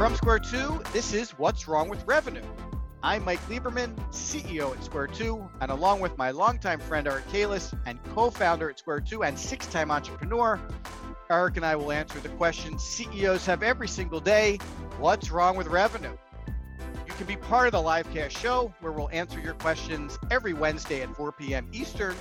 From Square 2, this is What's Wrong with Revenue. I'm Mike Lieberman, CEO at Square 2, and along with my longtime friend Eric Keiles and co founder at Square 2 and six time entrepreneur, Eric and I will answer the question CEOs have every single day What's wrong with revenue? You can be part of the livecast show where we'll answer your questions every Wednesday at 4 p.m. Eastern,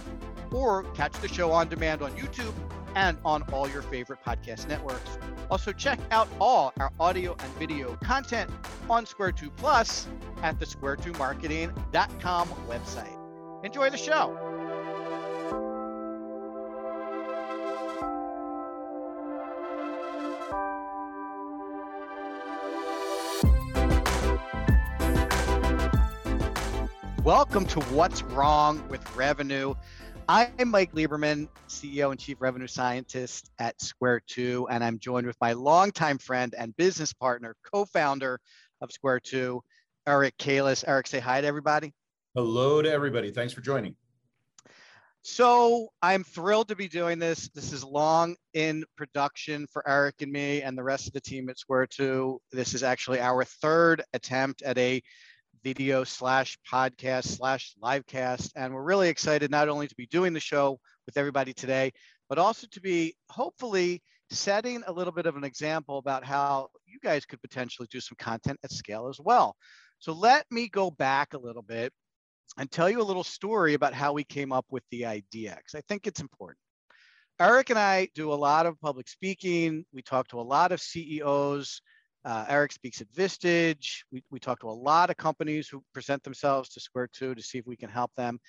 or catch the show on demand on YouTube and on all your favorite podcast networks. Also, check out all our audio and video content on Square 2 Plus at the square2marketing.com website. Enjoy the show. Welcome to What's Wrong with Revenue. I'm Mike Lieberman, CEO and Chief Revenue Scientist at Square 2, and I'm joined with my longtime friend and business partner, co founder of Square 2, Eric Keiles. Eric, say hi to everybody. Hello to everybody. Thanks for joining. So I'm thrilled to be doing this. This is long in production for Eric and me and the rest of the team at Square 2. This is actually our third attempt at a video slash podcast slash livecast. And we're really excited not only to be doing the show with everybody today, but also to be hopefully setting a little bit of an example about how you guys could potentially do some content at scale as well. So let me go back a little bit and tell you a little story about how we came up with the idea, because I think it's important. Eric and I do a lot of public speaking. We talk to a lot of CEOs uh, Eric speaks at Vistage. We, we talk to a lot of companies who present themselves to Square 2 to see if we can help them.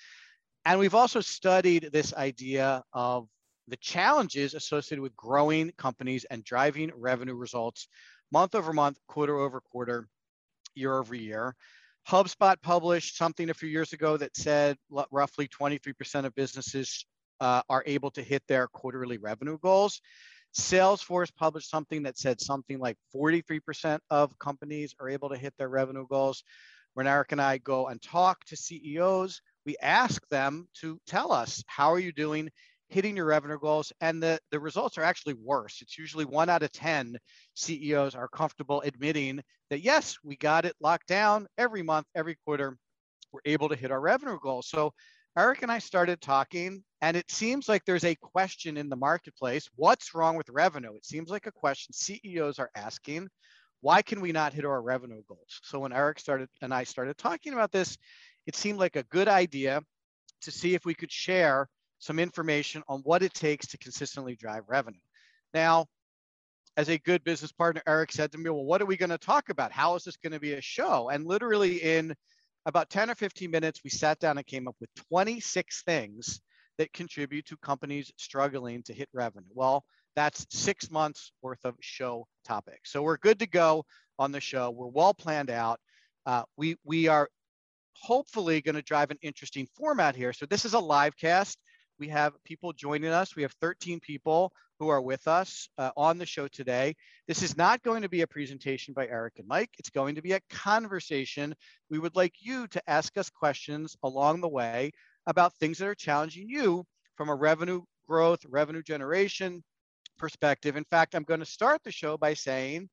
And we've also studied this idea of the challenges associated with growing companies and driving revenue results month over month, quarter over quarter, year over year. HubSpot published something a few years ago that said roughly 23% of businesses uh, are able to hit their quarterly revenue goals. Salesforce published something that said something like 43% of companies are able to hit their revenue goals. When Eric and I go and talk to CEOs, we ask them to tell us how are you doing hitting your revenue goals? And the, the results are actually worse. It's usually one out of 10 ceos are comfortable admitting that yes we got it locked down every month every quarter. We're able to hit our revenue goals. So Eric and I started talking, and it seems like there's a question in the marketplace what's wrong with revenue? It seems like a question CEOs are asking. Why can we not hit our revenue goals? So when Eric started and I started talking about this, it seemed like a good idea to see if we could share some information on what it takes to consistently drive revenue. Now, as a good business partner, Eric said to me, Well, what are we going to talk about? How is this going to be a show? And literally in about 10 or 15 minutes, we sat down and came up with 26 things that contribute to companies struggling to hit revenue. Well, that's six months worth of show topics. So we're good to go on the show. We're well planned out. Uh, we we are hopefully going to drive an interesting format here. So this is a live cast. We have people joining us. We have 13 people who are with us uh, on the show today. This is not going to be a presentation by Eric and Mike. It's going to be a conversation. We would like you to ask us questions along the way about things that are challenging you from a revenue growth, revenue generation perspective. In fact, I'm going to start the show by saying,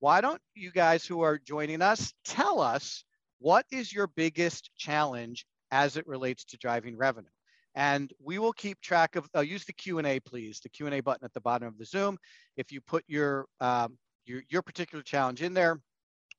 why don't you guys who are joining us tell us what is your biggest challenge as it relates to driving revenue? And we will keep track of uh, use the q&a please the q&a button at the bottom of the zoom. If you put your um, your, your particular challenge in there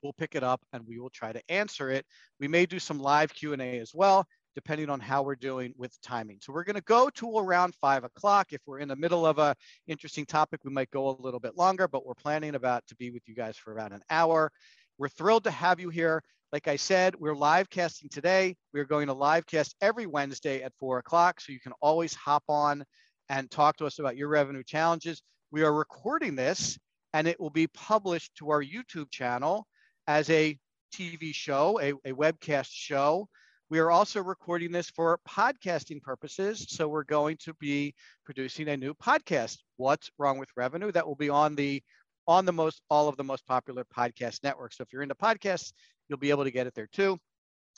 we'll pick it up and we will try to answer it. We may do some live q&a as well depending on how we're doing with timing. So we're going to go to around five o'clock. If we're in the middle of a interesting topic we might go a little bit longer but we're planning about to be with you guys for about an hour we're thrilled to have you here like I said, we're live casting today. We're going to live cast every Wednesday at four o'clock. So you can always hop on and talk to us about your revenue challenges. We are recording this and it will be published to our YouTube channel as a TV show, a, a webcast show. We are also recording this for podcasting purposes. So we're going to be producing a new podcast, What's Wrong with Revenue, that will be on the on the most all of the most popular podcast networks. So if you're into podcasts, you'll be able to get it there too.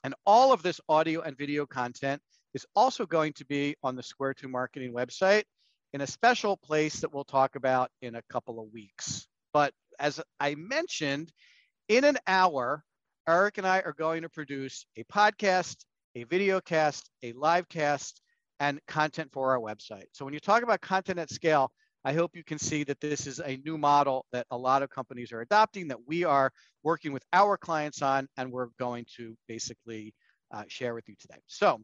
And all of this audio and video content is also going to be on the Square 2 Marketing website in a special place that we'll talk about in a couple of weeks. But as I mentioned, in an hour, Eric and I are going to produce a podcast, a video cast, a live cast, and content for our website. So when you talk about content at scale, I hope you can see that this is a new model that a lot of companies are adopting that we are working with our clients on, and we're going to basically uh, share with you today. So,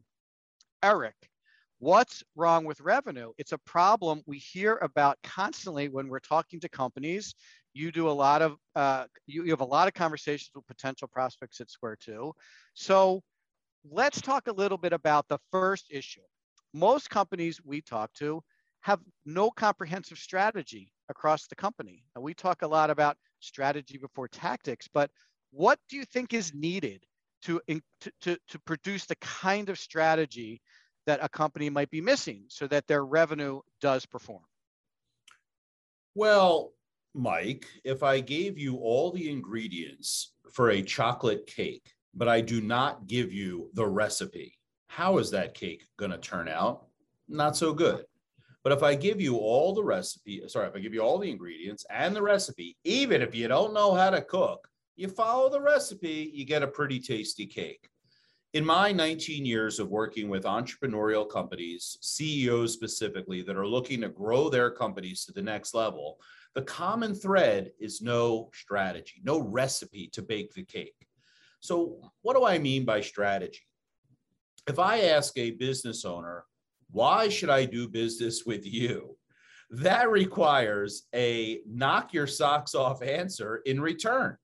Eric, what's wrong with revenue? It's a problem we hear about constantly when we're talking to companies. You do a lot of, uh, you, you have a lot of conversations with potential prospects at Square 2. So, let's talk a little bit about the first issue. Most companies we talk to have no comprehensive strategy across the company. And we talk a lot about strategy before tactics, but what do you think is needed to, to, to, produce the kind of strategy that a company might be missing so that their revenue does perform? Well, Mike, if I gave you all the ingredients for a chocolate cake, but I do not give you the recipe, how is that cake going to turn out? Not so good. But if I give you all the recipe, sorry, if I give you all the ingredients and the recipe, even if you don't know how to cook, you follow the recipe, you get a pretty tasty cake. In my 19 years of working with entrepreneurial companies, CEOs specifically, that are looking to grow their companies to the next level, the common thread is no strategy, no recipe to bake the cake. So, what do I mean by strategy? If I ask a business owner, why should I do business with you? That requires a knock your socks off answer in return.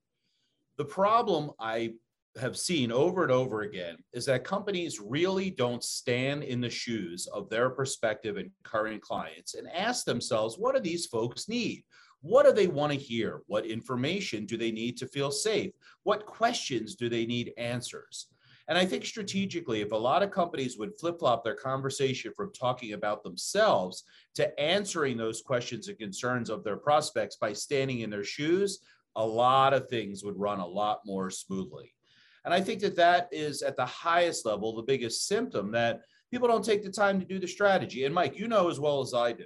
The problem I have seen over and over again is that companies really don't stand in the shoes of their prospective and current clients and ask themselves, what do these folks need? What do they want to hear? What information do they need to feel safe? What questions do they need answers? And I think strategically, if a lot of companies would flip flop their conversation from talking about themselves to answering those questions and concerns of their prospects by standing in their shoes, a lot of things would run a lot more smoothly. And I think that that is at the highest level, the biggest symptom that people don't take the time to do the strategy. And Mike, you know as well as I do.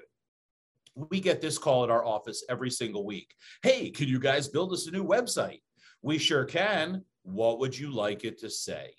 We get this call at our office every single week. Hey, can you guys build us a new website? We sure can. What would you like it to say?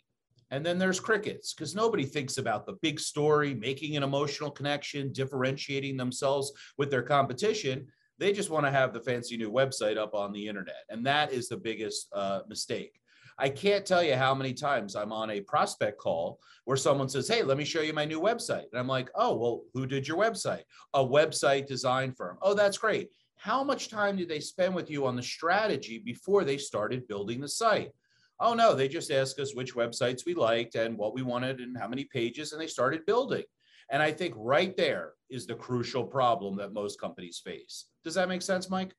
And then there's crickets because nobody thinks about the big story, making an emotional connection, differentiating themselves with their competition. They just want to have the fancy new website up on the internet. And that is the biggest uh, mistake. I can't tell you how many times I'm on a prospect call where someone says, Hey, let me show you my new website. And I'm like, Oh, well, who did your website? A website design firm. Oh, that's great. How much time did they spend with you on the strategy before they started building the site? Oh no, they just asked us which websites we liked and what we wanted and how many pages, and they started building. And I think right there is the crucial problem that most companies face. Does that make sense, Mike?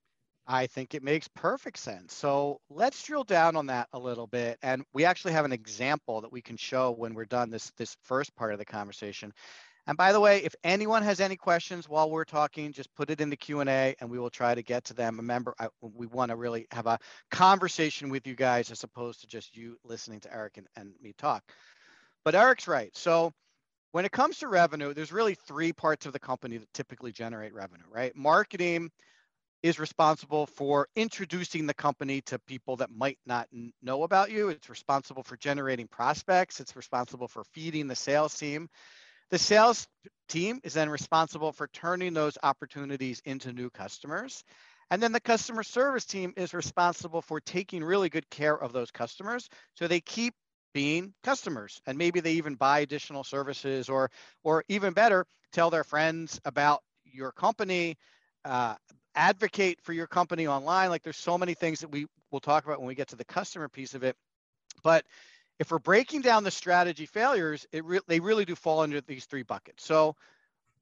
I think it makes perfect sense. So let's drill down on that a little bit. And we actually have an example that we can show when we're done this, this first part of the conversation. And by the way, if anyone has any questions while we're talking, just put it in the Q&A and we will try to get to them. Remember, I, we want to really have a conversation with you guys as opposed to just you listening to Eric and, and me talk. But Eric's right. So when it comes to revenue, there's really three parts of the company that typically generate revenue, right? Marketing is responsible for introducing the company to people that might not know about you. It's responsible for generating prospects. It's responsible for feeding the sales team. The sales team is then responsible for turning those opportunities into new customers. And then the customer service team is responsible for taking really good care of those customers so they keep being customers. And maybe they even buy additional services or or even better tell their friends about your company uh, advocate for your company online. Like there's so many things that we will talk about when we get to the customer piece of it. But if we're breaking down the strategy failures, it re- they really do fall under these three buckets. So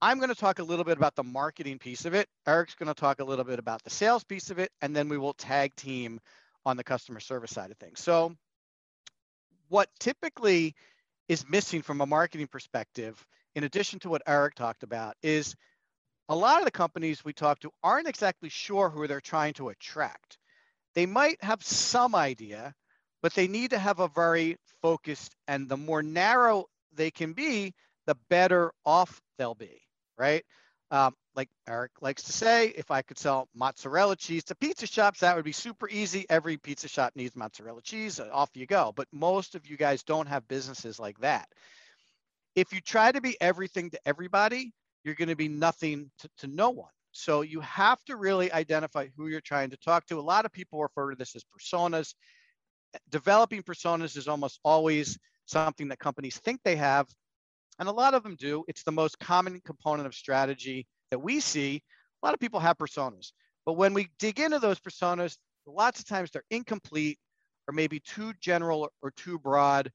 I'm going to talk a little bit about the marketing piece of it. Eric's going to talk a little bit about the sales piece of it, and then we will tag team on the customer service side of things. So what typically is missing from a marketing perspective, in addition to what Eric talked about, is a lot of the companies we talk to aren't exactly sure who they're trying to attract. They might have some idea, but they need to have a very focused and the more narrow they can be, the better off they'll be, right? Um, like Eric likes to say, if I could sell mozzarella cheese to pizza shops, that would be super easy. Every pizza shop needs mozzarella cheese. Off you go. But most of you guys don't have businesses like that. If you try to be everything to everybody, you're going to be nothing to, to no one. So you have to really identify who you're trying to talk to. A lot of people refer to this as personas. Developing personas is almost always something that companies think they have. And a lot of them do. It's the most common component of strategy that we see, a lot of people have personas. But when we dig into those personas, lots of times they're incomplete or maybe too general or too broad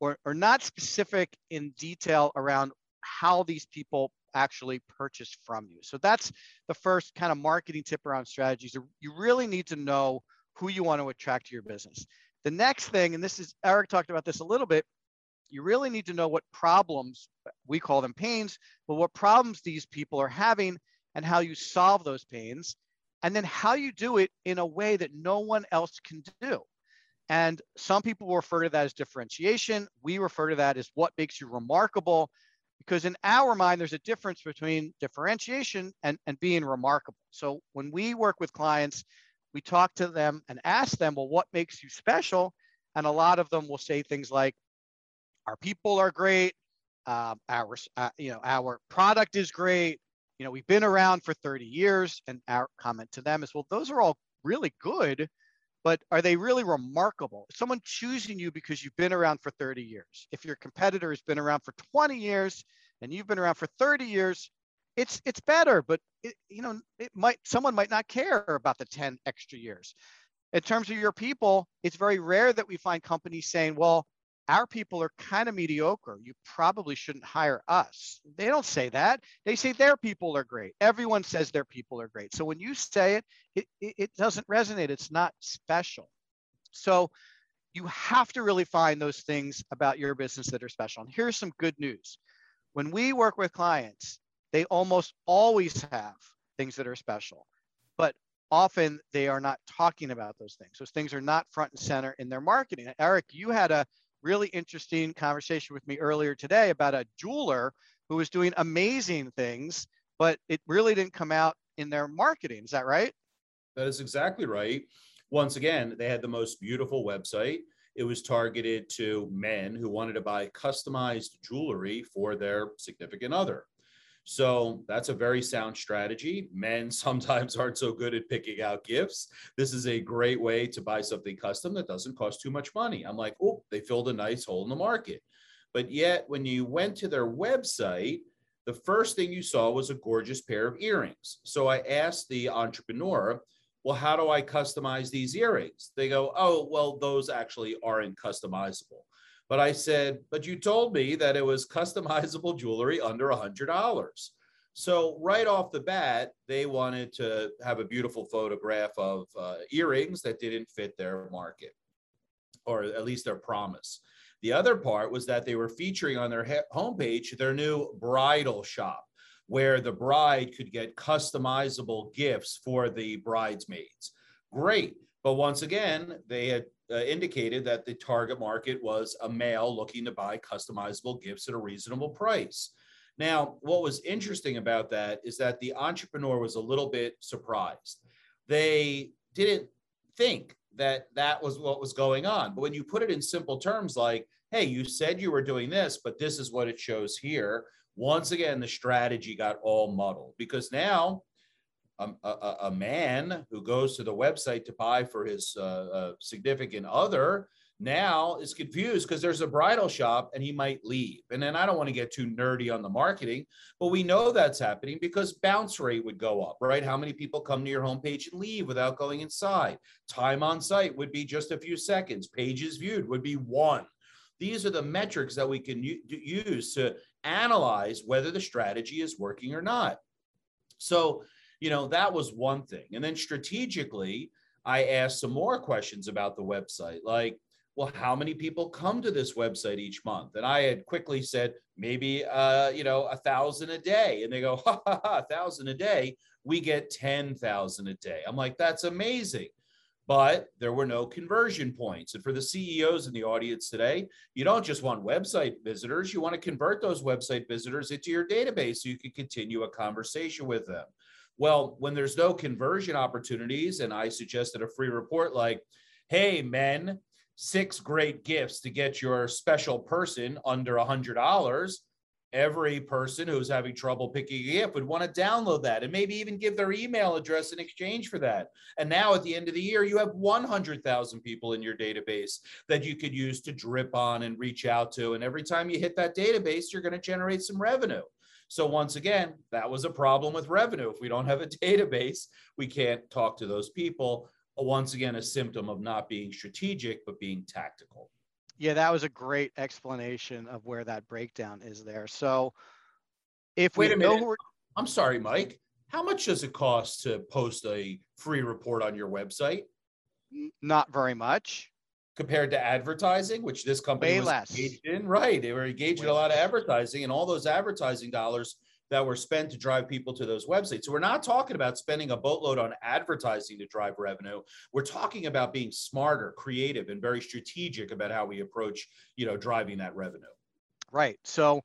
or, or not specific in detail around how these people actually purchase from you. So that's the first kind of marketing tip around strategies. You really need to know who you want to attract to your business. The next thing, and this is Eric talked about this a little bit, you really need to know what problems, we call them pains, but what problems these people are having and how you solve those pains, and then how you do it in a way that no one else can do. And some people refer to that as differentiation. We refer to that as what makes you remarkable, because in our mind, there's a difference between differentiation and, and being remarkable. So when we work with clients, we talk to them and ask them, well, what makes you special? And a lot of them will say things like, our people are great. Um, our, uh, you know, our product is great. You know, we've been around for 30 years. And our comment to them is, well, those are all really good, but are they really remarkable? Someone choosing you because you've been around for 30 years. If your competitor has been around for 20 years and you've been around for 30 years, it's it's better, but it, you know, it might someone might not care about the 10 extra years. In terms of your people, it's very rare that we find companies saying, well, our people are kind of mediocre. You probably shouldn't hire us. They don't say that. They say their people are great. Everyone says their people are great. So when you say it, it, it doesn't resonate. It's not special. So you have to really find those things about your business that are special. And here's some good news. When we work with clients, they almost always have things that are special, but often they are not talking about those things. Those things are not front and center in their marketing. Eric, you had a really interesting conversation with me earlier today about a jeweler who was doing amazing things, but it really didn't come out in their marketing. Is that right? That is exactly right. Once again, they had the most beautiful website. It was targeted to men who wanted to buy customized jewelry for their significant other. So that's a very sound strategy. Men sometimes aren't so good at picking out gifts. This is a great way to buy something custom that doesn't cost too much money. I'm like, oh, they filled a nice hole in the market. But yet, when you went to their website, the first thing you saw was a gorgeous pair of earrings. So I asked the entrepreneur, well, how do I customize these earrings? They go, oh, well, those actually aren't customizable. But I said, but you told me that it was customizable jewelry under a hundred dollars. So right off the bat, they wanted to have a beautiful photograph of uh, earrings that didn't fit their market, or at least their promise. The other part was that they were featuring on their homepage their new bridal shop, where the bride could get customizable gifts for the bridesmaids. Great. But once again, they had uh, indicated that the target market was a male looking to buy customizable gifts at a reasonable price. Now, what was interesting about that is that the entrepreneur was a little bit surprised. They didn't think that that was what was going on. But when you put it in simple terms like, hey, you said you were doing this, but this is what it shows here, once again, the strategy got all muddled because now a, a, a, man who goes to the website to buy for his uh, uh, significant other now is confused because there's a bridal shop and he might leave. And then I don't want to get too nerdy on the marketing, but we know that's happening because bounce rate would go up, right? How many people come to your homepage and leave without going inside? Time on site would be just a few seconds. Pages viewed would be one. These are the metrics that we can use to analyze whether the strategy is working or not. So you know, that was one thing. And then strategically, I asked some more questions about the website, like, well, how many people come to this website each month? And I had quickly said, maybe, uh, you know, a thousand a day. And they go, ha, ha, ha, a thousand a day. We get 10,000 a day. I'm like, that's amazing. but there were no conversion points. And for the CEOs in the audience today, you don't just want website visitors, you want to convert those website visitors into your database so you can continue a conversation with them. Well, when there's no conversion opportunities, and I suggested a free report like, hey, men, six great gifts to get your special person under a $100 every person who's having trouble picking a gift would want to download that and maybe even give their email address in exchange for that. And now at the end of the year, you have 100,000 people in your database that you could use to drip on and reach out to. And every time you hit that database, you're going to generate some revenue. So once again, that was a problem with revenue. If we don't have a database, we can't talk to those people. Once again, a symptom of not being strategic, but being tactical. Yeah, that was a great explanation of where that breakdown is there. So if Wait we a know minute. I'm sorry, Mike. How much does it cost to post a free report on your website not very much. Compared to advertising, which this company Way was less. engaged in? Right. They were engaged in a lot of advertising and all those advertising dollars that were spent to drive people to those websites. So we're not talking about spending a boatload on advertising to drive revenue. We're talking about being smarter, creative, and very strategic about how we approach, you know, driving that revenue. Right. So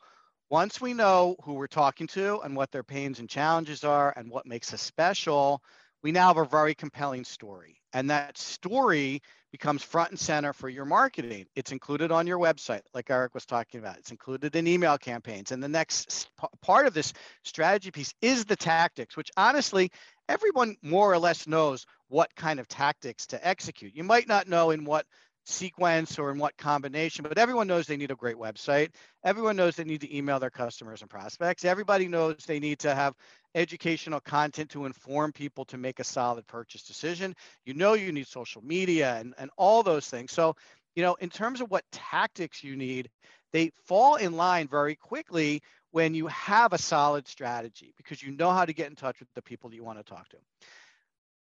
once we know who we're talking to and what their pains and challenges are and what makes us special, we now have a very compelling story. And that story becomes front and center for your marketing. It's included on your website, like Eric was talking about. It's included in email campaigns. And the next part of this strategy piece is the tactics, which honestly, everyone more or less knows what kind of tactics to execute. You might not know in what sequence or in what combination, but everyone knows they need a great website. Everyone knows they need to email their customers and prospects. Everybody knows they need to have educational content to inform people to make a solid purchase decision. You know you need social media and, and all those things. So, you know, in terms of what tactics you need, they fall in line very quickly when you have a solid strategy because you know how to get in touch with the people that you want to talk to.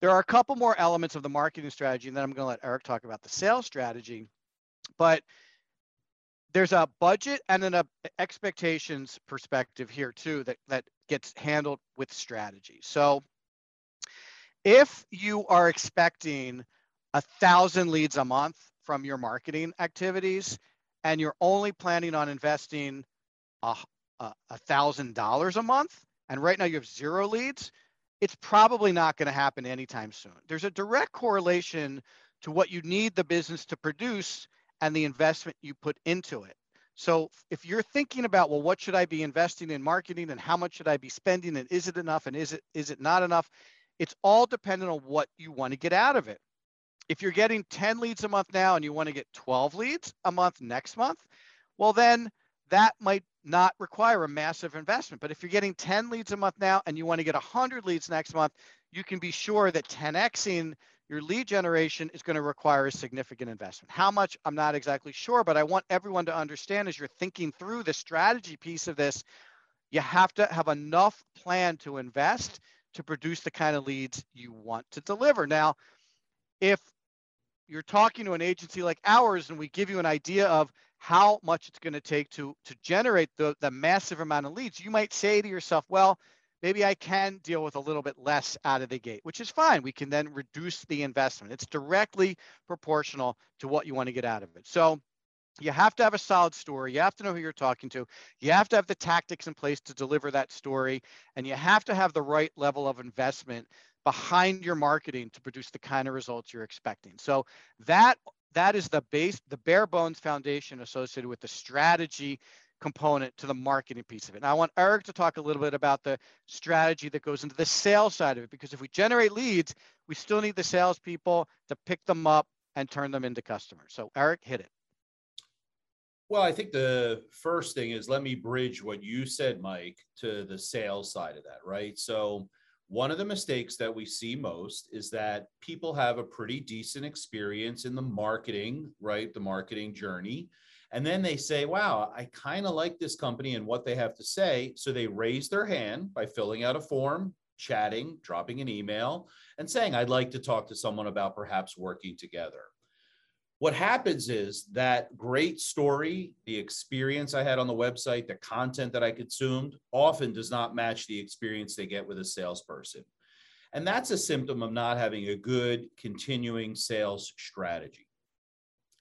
There are a couple more elements of the marketing strategy, and then I'm going to let Eric talk about the sales strategy. But there's a budget and an expectations perspective here too that that gets handled with strategy. So if you are expecting a thousand leads a month from your marketing activities and you're only planning on investing a thousand dollars a month and right now you have zero leads it's probably not going to happen anytime soon there's a direct correlation to what you need the business to produce and the investment you put into it so if you're thinking about, well, what should I be investing in marketing and how much should I be spending and is it enough and is it is it not enough? It's all dependent on what you want to get out of it. If you're getting 10 leads a month now and you want to get 12 leads a month next month, well then that might not require a massive investment. But if you're getting 10 leads a month now and you want to get 100 leads next month, you can be sure that 10xing your lead generation is going to require a significant investment. How much, I'm not exactly sure, but I want everyone to understand as you're thinking through the strategy piece of this, you have to have enough plan to invest to produce the kind of leads you want to deliver. Now, if you're talking to an agency like ours and we give you an idea of how much it's going to take to to generate the, the massive amount of leads, you might say to yourself, well, maybe I can deal with a little bit less out of the gate, which is fine. We can then reduce the investment. It's directly proportional to what you want to get out of it. So you have to have a solid story. You have to know who you're talking to. You have to have the tactics in place to deliver that story. And you have to have the right level of investment behind your marketing to produce the kind of results you're expecting. So that that is the base, the bare bones foundation associated with the strategy component to the marketing piece of it. And I want Eric to talk a little bit about the strategy that goes into the sales side of it, because if we generate leads, we still need the salespeople to pick them up and turn them into customers. So Eric, hit it. Well, I think the first thing is let me bridge what you said, Mike, to the sales side of that, right? So, one of the mistakes that we see most is that people have a pretty decent experience in the marketing, right? The marketing journey. And then they say, wow, I kind of like this company and what they have to say. So they raise their hand by filling out a form, chatting, dropping an email, and saying, I'd like to talk to someone about perhaps working together what happens is that great story, the experience I had on the website, the content that I consumed often does not match the experience they get with a salesperson. And that's a symptom of not having a good continuing sales strategy.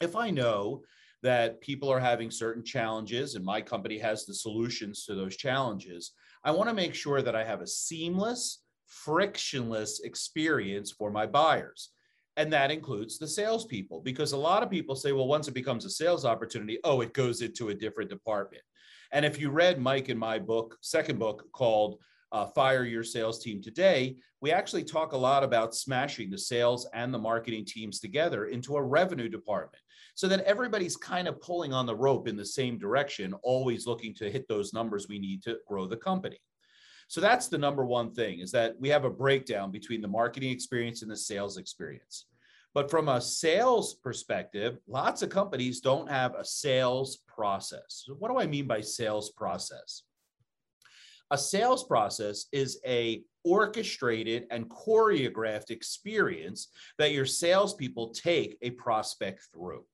If I know that people are having certain challenges and my company has the solutions to those challenges, I want to make sure that I have a seamless, frictionless experience for my buyers. And that includes the salespeople, because a lot of people say, well, once it becomes a sales opportunity, oh, it goes into a different department. And if you read Mike in my book, second book called uh, Fire Your Sales Team Today, we actually talk a lot about smashing the sales and the marketing teams together into a revenue department so that everybody's kind of pulling on the rope in the same direction, always looking to hit those numbers we need to grow the company. So that's the number one thing is that we have a breakdown between the marketing experience and the sales experience. But from a sales perspective, lots of companies don't have a sales process. So what do I mean by sales process? A sales process is a orchestrated and choreographed experience that your salespeople take a prospect through.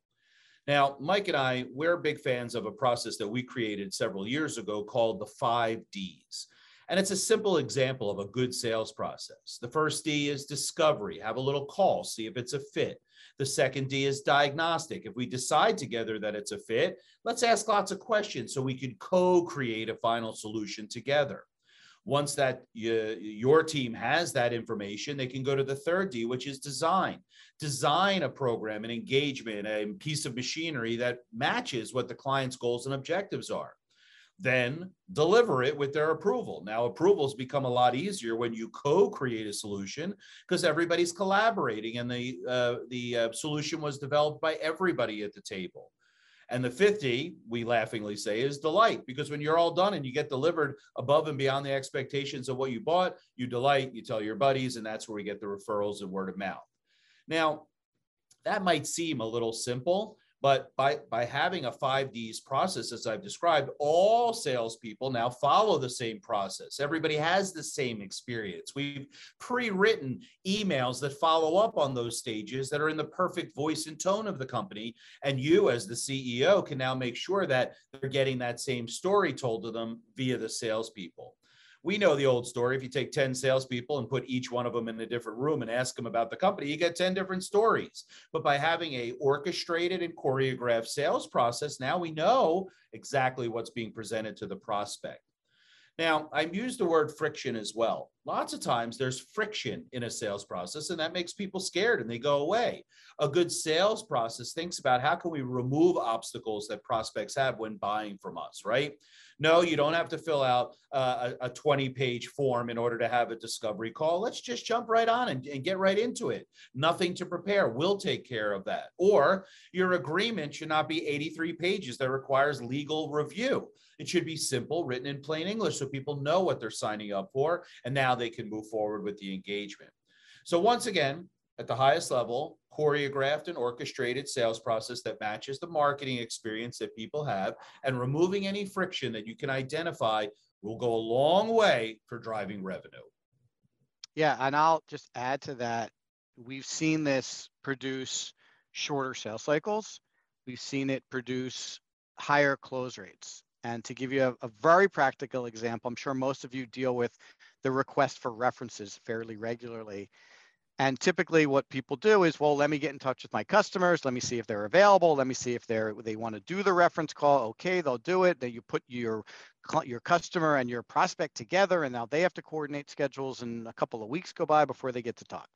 Now, Mike and I, we're big fans of a process that we created several years ago called the five Ds. And it's a simple example of a good sales process. The first D is discovery, have a little call, see if it's a fit. The second D is diagnostic. If we decide together that it's a fit, let's ask lots of questions so we can co create a final solution together. Once that you, your team has that information, they can go to the third D, which is design. Design a program, an engagement, a piece of machinery that matches what the client's goals and objectives are then deliver it with their approval. Now, approvals become a lot easier when you co-create a solution because everybody's collaborating, and the uh, the uh, solution was developed by everybody at the table. And the 50, we laughingly say, is delight because when you're all done and you get delivered above and beyond the expectations of what you bought, you delight, you tell your buddies, and that's where we get the referrals and word of mouth. Now, that might seem a little simple, but by, by having a 5Ds process, as I've described, all salespeople now follow the same process. Everybody has the same experience. We've pre written emails that follow up on those stages that are in the perfect voice and tone of the company. And you, as the CEO, can now make sure that they're getting that same story told to them via the salespeople we know the old story. If you take 10 salespeople and put each one of them in a different room and ask them about the company, you get 10 different stories. But by having a orchestrated and choreographed sales process, now we know exactly what's being presented to the prospect. Now, I use the word friction as well. Lots of times there's friction in a sales process, and that makes people scared and they go away. A good sales process thinks about how can we remove obstacles that prospects have when buying from us, right? No, you don't have to fill out uh, a 20 page form in order to have a discovery call. Let's just jump right on and, and get right into it. Nothing to prepare. We'll take care of that. Or your agreement should not be 83 pages that requires legal review. It should be simple, written in plain English so people know what they're signing up for. And now they can move forward with the engagement. So, once again, at the highest level, choreographed and orchestrated sales process that matches the marketing experience that people have and removing any friction that you can identify will go a long way for driving revenue. Yeah, and I'll just add to that. We've seen this produce shorter sales cycles. We've seen it produce higher close rates. And to give you a, a, very practical example, I'm sure most of you deal with the request for references fairly regularly. And typically what people do is, well, let me get in touch with my customers. Let me see if they're available. Let me see if they're, they want to do the reference call. Okay, they'll do it. Then you put your, your customer and your prospect together and now they have to coordinate schedules and a couple of weeks go by before they get to talk.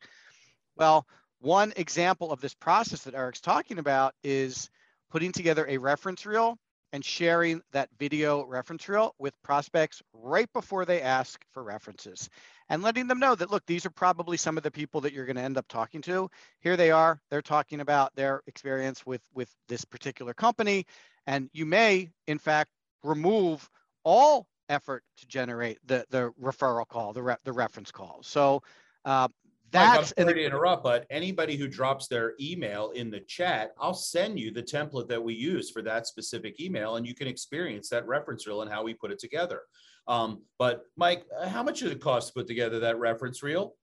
Well, one example of this process that Eric's talking about is putting together a reference reel and sharing that video reference reel with prospects right before they ask for references and letting them know that look these are probably some of the people that you're going to end up talking to here they are they're talking about their experience with with this particular company and you may in fact remove all effort to generate the the referral call the re- the reference call so uh, that's Mike, I'm sorry to interrupt, but anybody who drops their email in the chat, I'll send you the template that we use for that specific email, and you can experience that reference reel and how we put it together. Um, but Mike, uh, how much did it cost to put together that reference reel?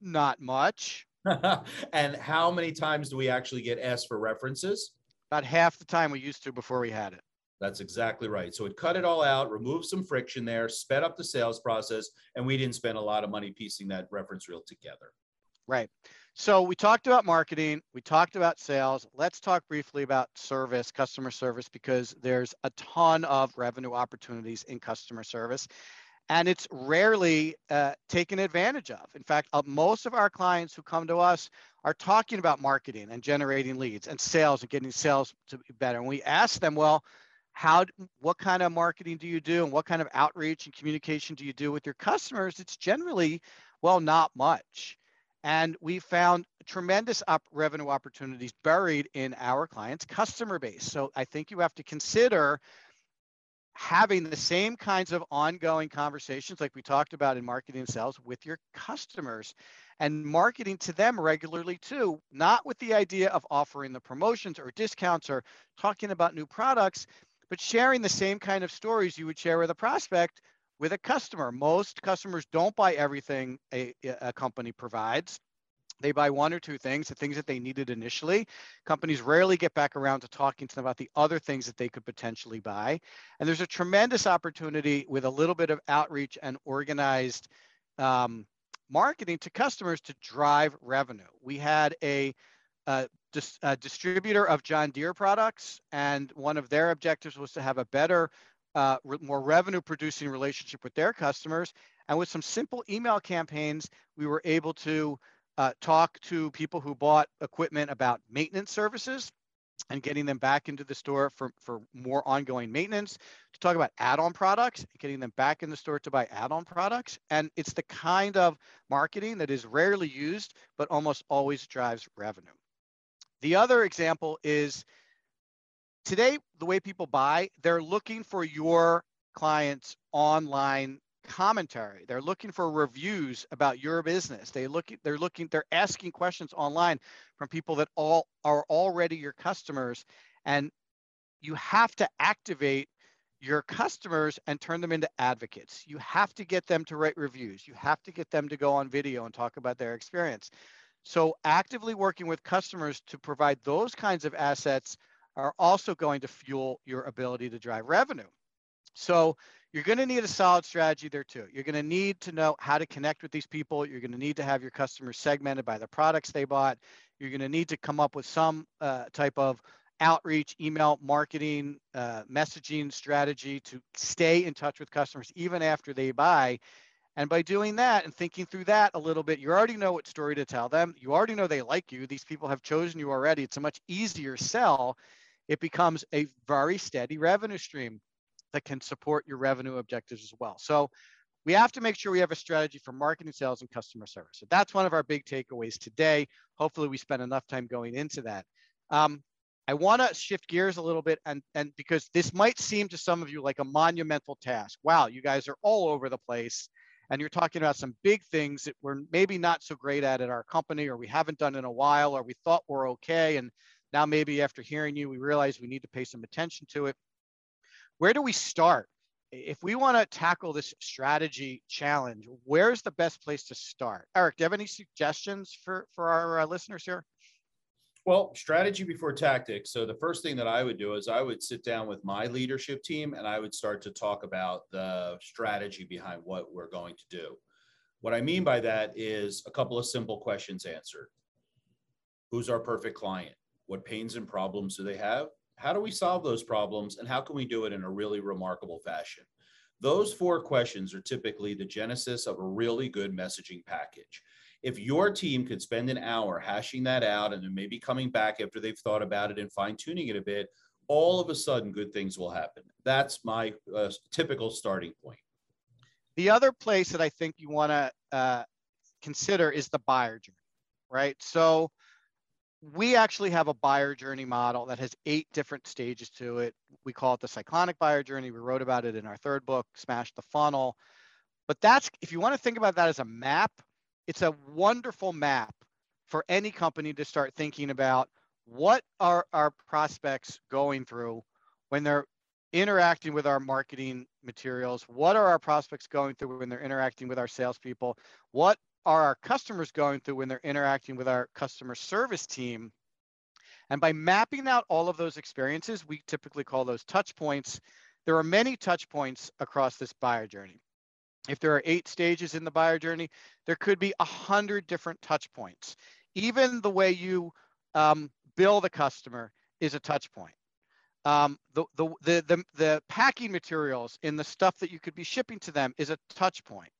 Not much. and how many times do we actually get asked for references? About half the time we used to before we had it. That's exactly right. So it cut it all out, removed some friction there, sped up the sales process, and we didn't spend a lot of money piecing that reference reel together. Right. So we talked about marketing, we talked about sales. Let's talk briefly about service, customer service, because there's a ton of revenue opportunities in customer service. And it's rarely uh, taken advantage of. In fact, uh, most of our clients who come to us are talking about marketing and generating leads and sales and getting sales to be better. And we ask them, well, how what kind of marketing do you do and what kind of outreach and communication do you do with your customers it's generally well not much and we found tremendous op- revenue opportunities buried in our clients' customer base. So I think you have to consider having the same kinds of ongoing conversations like we talked about in marketing sales with your customers and marketing to them regularly too, not with the idea of offering the promotions or discounts or talking about new products, but sharing the same kind of stories you would share with a prospect with a customer. Most customers don't buy everything a, a company provides. They buy one or two things, the things that they needed initially. Companies rarely get back around to talking to them about the other things that they could potentially buy. And there's a tremendous opportunity with a little bit of outreach and organized um, marketing to customers to drive revenue. We had a, a, a, distributor of John Deere products, and one of their objectives was to have a better uh, more revenue producing relationship with their customers. And with some simple email campaigns, we were able to uh, talk to people who bought equipment about maintenance services and getting them back into the store for, for more ongoing maintenance, to talk about add-on products, getting them back in the store to buy add-on products. And it's the kind of marketing that is rarely used, but almost always drives revenue. The other example is today, the way people buy, they're looking for your clients' online commentary. They're looking for reviews about your business. They look they're looking they're asking questions online from people that all are already your customers and you have to activate your customers and turn them into advocates. You have to get them to write reviews. You have to get them to go on video and talk about their experience. So actively working with customers to provide those kinds of assets are also going to fuel your ability to drive revenue. So you're going to need a solid strategy there too. You're going to need to know how to connect with these people. You're going to need to have your customers segmented by the products they bought. You're going to need to come up with some uh, type of outreach, email marketing, uh, messaging strategy to stay in touch with customers even after they buy. And by doing that and thinking through that a little bit, you already know what story to tell them. You already know they like you. These people have chosen you already. It's a much easier sell. It becomes a very steady revenue stream that can support your revenue objectives as well. So we have to make sure we have a strategy for marketing, sales, and customer service. So that's one of our big takeaways today. Hopefully, we spent enough time going into that. Um, I want to shift gears a little bit, and and because this might seem to some of you like a monumental task. Wow, you guys are all over the place, and you're talking about some big things that we're maybe not so great at at our company, or we haven't done in a while, or we thought were okay, and now maybe after hearing you, we realize we need to pay some attention to it where do we start? If we want to tackle this strategy challenge, where's the best place to start? Eric, do you have any suggestions for, for our uh, listeners here? Well, strategy before tactics. So the first thing that I would do is I would sit down with my leadership team and I would start to talk about the strategy behind what we're going to do. What I mean by that is a couple of simple questions answered. Who's our perfect client? What pains and problems do they have? How do we solve those problems and how can we do it in a really remarkable fashion? Those four questions are typically the genesis of a really good messaging package. If your team could spend an hour hashing that out and then maybe coming back after they've thought about it and fine tuning it a bit, all of a sudden good things will happen. That's my uh, typical starting point. The other place that I think you want to uh, consider is the buyer journey, right? So we actually have a buyer journey model that has eight different stages to it. We call it the cyclonic buyer journey. We wrote about it in our third book, Smash the Funnel. But that's, if you want to think about that as a map, it's a wonderful map for any company to start thinking about what are our prospects going through when they're interacting with our marketing materials? What are our prospects going through when they're interacting with our salespeople? What are our customers going through when they're interacting with our customer service team? And by mapping out all of those experiences, we typically call those touch points. There are many touch points across this buyer journey. If there are eight stages in the buyer journey, there could be a hundred different touch points. Even the way you um, bill the customer is a touch point. Um, the, the, the, the, the packing materials in the stuff that you could be shipping to them is a touch point.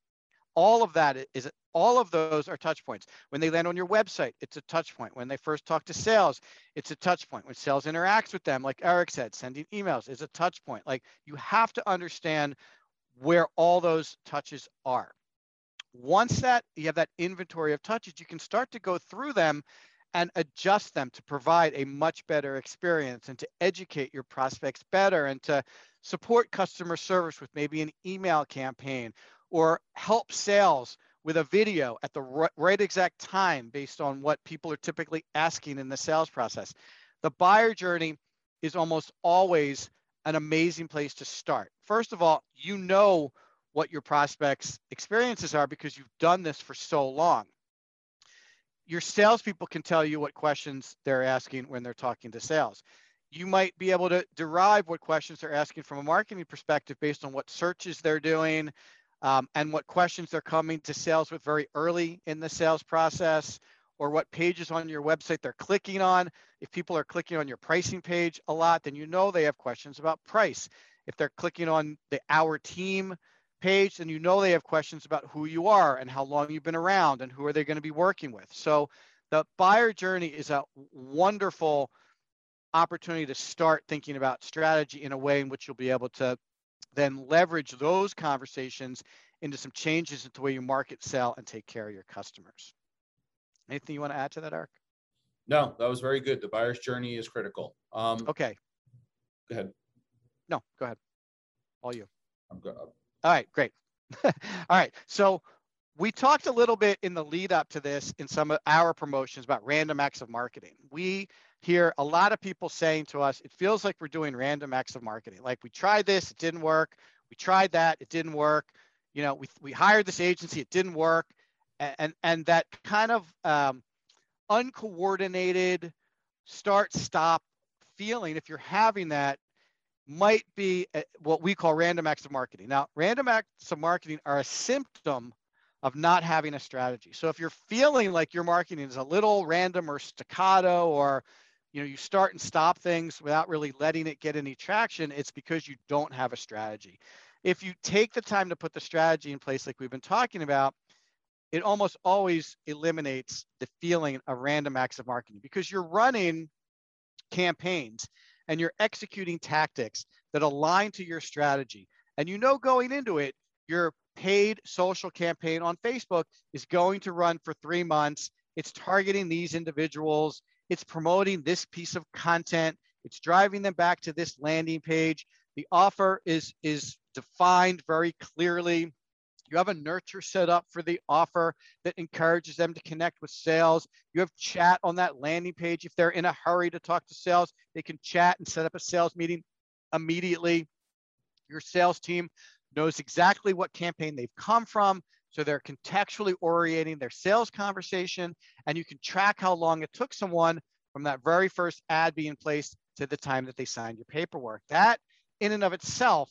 All of that is all of those are touch points. When they land on your website, it's a touch point. When they first talk to sales, it's a touch point. When sales interacts with them, like Eric said, sending emails is a touch point. Like you have to understand where all those touches are. Once that you have that inventory of touches, you can start to go through them and adjust them to provide a much better experience and to educate your prospects better and to support customer service with maybe an email campaign or help sales with a video at the right, exact time based on what people are typically asking in the sales process. The buyer journey is almost always an amazing place to start. First of all, you know what your prospects' experiences are because you've done this for so long. Your salespeople can tell you what questions they're asking when they're talking to sales. You might be able to derive what questions they're asking from a marketing perspective based on what searches they're doing um, and what questions they're coming to sales with very early in the sales process or what pages on your website they're clicking on. If people are clicking on your pricing page a lot, then you know they have questions about price. If they're clicking on the Our Team page, then you know they have questions about who you are and how long you've been around and who are they going to be working with. So the buyer journey is a wonderful opportunity to start thinking about strategy in a way in which you'll be able to then leverage those conversations into some changes in the way you market, sell, and take care of your customers. Anything you want to add to that, Eric? No, that was very good. The buyer's journey is critical. Um, okay. Go ahead. No, go ahead. All you. I'm good. All right, great. All right. So we talked a little bit in the lead up to this in some of our promotions about random acts of marketing. We hear a lot of people saying to us, it feels like we're doing random acts of marketing. Like we tried this, it didn't work. We tried that, it didn't work. You know, we, we hired this agency, it didn't work and and that kind of um, uncoordinated start stop feeling if you're having that might be what we call random acts of marketing now random acts of marketing are a symptom of not having a strategy so if you're feeling like your marketing is a little random or staccato or you know you start and stop things without really letting it get any traction it's because you don't have a strategy if you take the time to put the strategy in place like we've been talking about it almost always eliminates the feeling of random acts of marketing because you're running campaigns and you're executing tactics that align to your strategy. And you know going into it, your paid social campaign on Facebook is going to run for three months. It's targeting these individuals. It's promoting this piece of content. It's driving them back to this landing page. The offer is, is defined very clearly you have a nurture set up for the offer that encourages them to connect with sales. You have chat on that landing page. If they're in a hurry to talk to sales, they can chat and set up a sales meeting immediately. Your sales team knows exactly what campaign they've come from. So they're contextually orienting their sales conversation, and you can track how long it took someone from that very first ad being placed to the time that they signed your paperwork. That, in and of itself,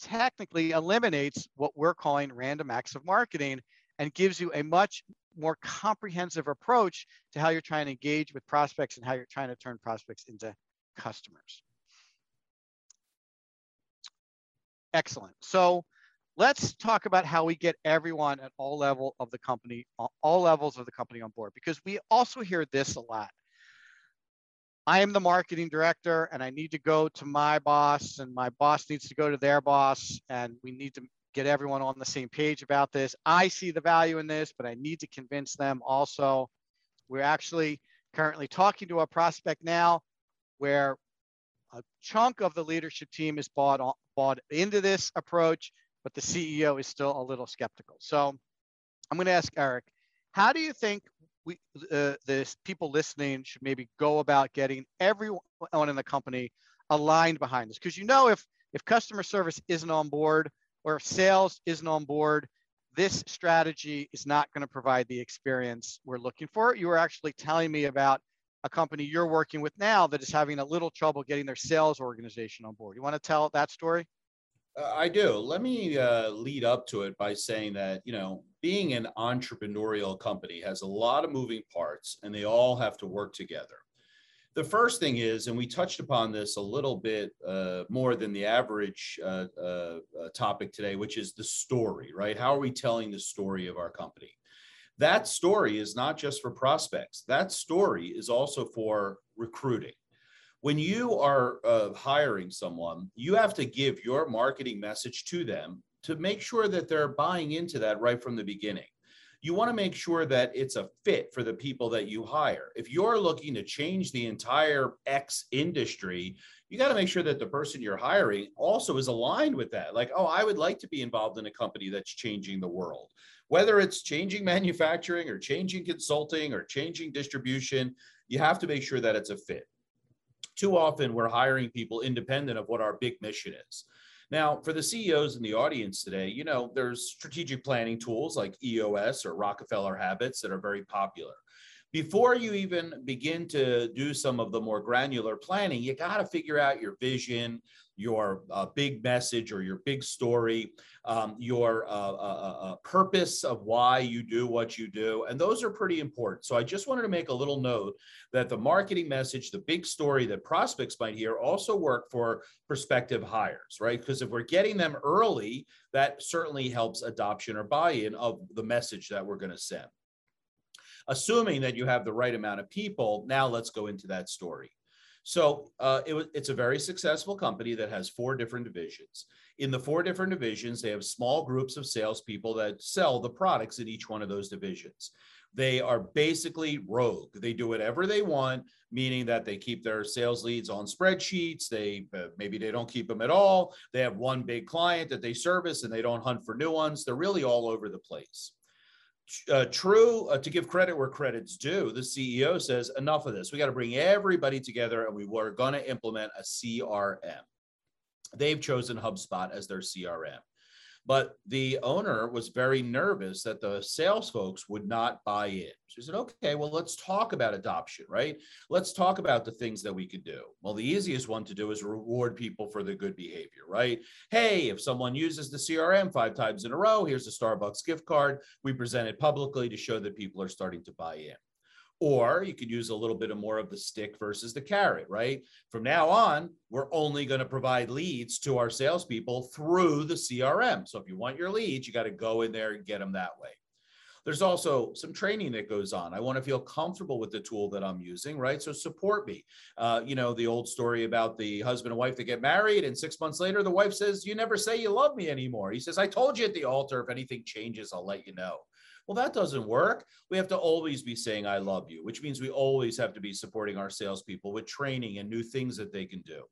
technically eliminates what we're calling random acts of marketing and gives you a much more comprehensive approach to how you're trying to engage with prospects and how you're trying to turn prospects into customers. Excellent. So let's talk about how we get everyone at all level of the company, all levels of the company on board, because we also hear this a lot. I am the marketing director and I need to go to my boss and my boss needs to go to their boss and we need to get everyone on the same page about this. I see the value in this, but I need to convince them also. We're actually currently talking to a prospect now where a chunk of the leadership team is bought, bought into this approach, but the CEO is still a little skeptical. So I'm going to ask Eric, how do you think we uh, the people listening should maybe go about getting everyone in the company aligned behind this because you know if if customer service isn't on board or if sales isn't on board this strategy is not going to provide the experience we're looking for you were actually telling me about a company you're working with now that is having a little trouble getting their sales organization on board. You want to tell that story? Uh, I do. Let me uh, lead up to it by saying that, you know, being an entrepreneurial company has a lot of moving parts and they all have to work together. The first thing is, and we touched upon this a little bit uh, more than the average uh, uh, uh, topic today, which is the story, right? How are we telling the story of our company? That story is not just for prospects, that story is also for recruiting when you are uh, hiring someone, you have to give your marketing message to them to make sure that they're buying into that right from the beginning. You want to make sure that it's a fit for the people that you hire. If you're looking to change the entire X industry, you got to make sure that the person you're hiring also is aligned with that. Like, oh, I would like to be involved in a company that's changing the world. Whether it's changing manufacturing or changing consulting or changing distribution, you have to make sure that it's a fit too often we're hiring people independent of what our big mission is. Now, for the CEOs in the audience today, you know, there's strategic planning tools like EOS or Rockefeller Habits that are very popular. Before you even begin to do some of the more granular planning, you got to figure out your vision, your uh, big message or your big story, um, your uh uh, uh, uh, purpose of why you do what you do. And those are pretty important. So I just wanted to make a little note that the marketing message, the big story that prospects might hear also work for prospective hires, right? Because if we're getting them early, that certainly helps adoption or buy-in of the message that we're going to send. Assuming that you have the right amount of people, now let's go into that story. So uh, it it's a very successful company that has four different divisions. In the four different divisions, they have small groups of salespeople that sell the products in each one of those divisions. They are basically rogue. They do whatever they want, meaning that they keep their sales leads on spreadsheets. They uh, maybe they don't keep them at all. They have one big client that they service and they don't hunt for new ones. They're really all over the place uh, true uh, to give credit where credit's due the ceo says enough of this. We got to bring everybody together and we were going to implement a crm they've chosen hubspot as their crm but the owner was very nervous that the sales folks would not buy in. She said, okay, well, let's talk about adoption, right? Let's talk about the things that we could do. Well, the easiest one to do is reward people for the good behavior, right? Hey, if someone uses the CRM five times in a row, here's a Starbucks gift card. We present it publicly to show that people are starting to buy in. Or you could use a little bit of more of the stick versus the carrot, right? From now on, we're only going to provide leads to our salespeople through the CRM. So if you want your leads, you got to go in there and get them that way. There's also some training that goes on. I want to feel comfortable with the tool that I'm using, right? So support me. Uh, you know, the old story about the husband and wife that get married, and six months later, the wife says, You never say you love me anymore. He says, I told you at the altar, if anything changes, I'll let you know. Well, that doesn't work. We have to always be saying, I love you, which means we always have to be supporting our salespeople with training and new things that they can do.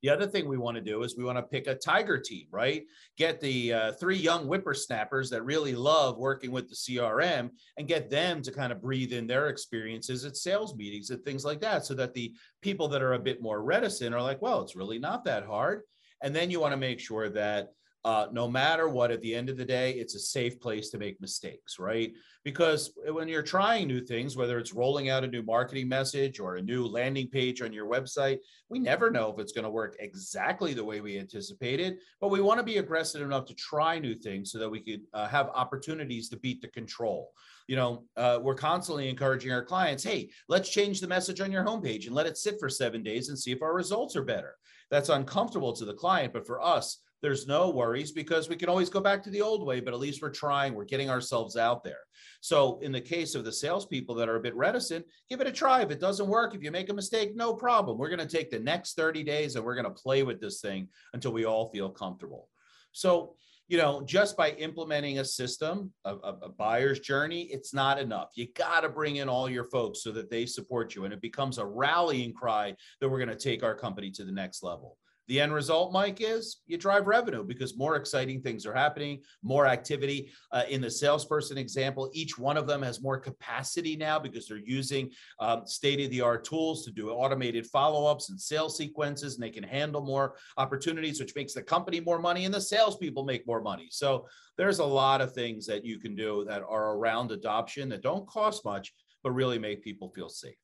The other thing we want to do is we want to pick a tiger team, right? Get the uh, three young whippersnappers that really love working with the CRM and get them to kind of breathe in their experiences at sales meetings and things like that so that the people that are a bit more reticent are like, well, it's really not that hard. And then you want to make sure that uh, no matter what, at the end of the day, it's a safe place to make mistakes, right? Because when you're trying new things, whether it's rolling out a new marketing message or a new landing page on your website, we never know if it's going to work exactly the way we anticipated. But we want to be aggressive enough to try new things so that we could uh, have opportunities to beat the control. You know, uh, we're constantly encouraging our clients, hey, let's change the message on your homepage and let it sit for seven days and see if our results are better. That's uncomfortable to the client, but for us, there's no worries because we can always go back to the old way, but at least we're trying, we're getting ourselves out there. So, in the case of the salespeople that are a bit reticent, give it a try. If it doesn't work, if you make a mistake, no problem. We're going to take the next 30 days and we're going to play with this thing until we all feel comfortable. So, you know, just by implementing a system, a, a, buyer's journey, it's not enough. You got to bring in all your folks so that they support you. And it becomes a rallying cry that we're going to take our company to the next level. The end result, Mike, is you drive revenue because more exciting things are happening, more activity. Uh, in the salesperson example, each one of them has more capacity now because they're using um, state of the art tools to do automated follow ups and sales sequences, and they can handle more opportunities, which makes the company more money and the salespeople make more money. So there's a lot of things that you can do that are around adoption that don't cost much, but really make people feel safe.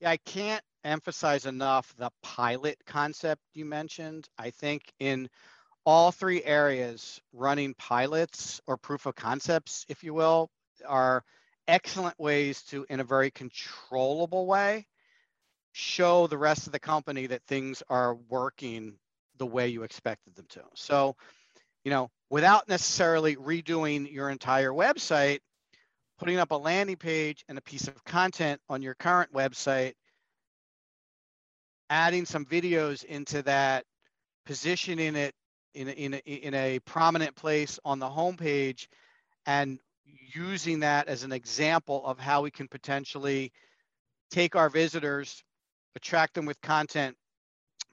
Yeah, I can't emphasize enough the pilot concept you mentioned. I think in all three areas, running pilots or proof of concepts, if you will, are excellent ways to, in a very controllable way, show the rest of the company that things are working the way you expected them to. So, you know, without necessarily redoing your entire website, putting up a landing page and a piece of content on your current website, adding some videos into that, positioning it in a, in in a prominent place on the homepage, and using that as an example of how we can potentially take our visitors, attract them with content,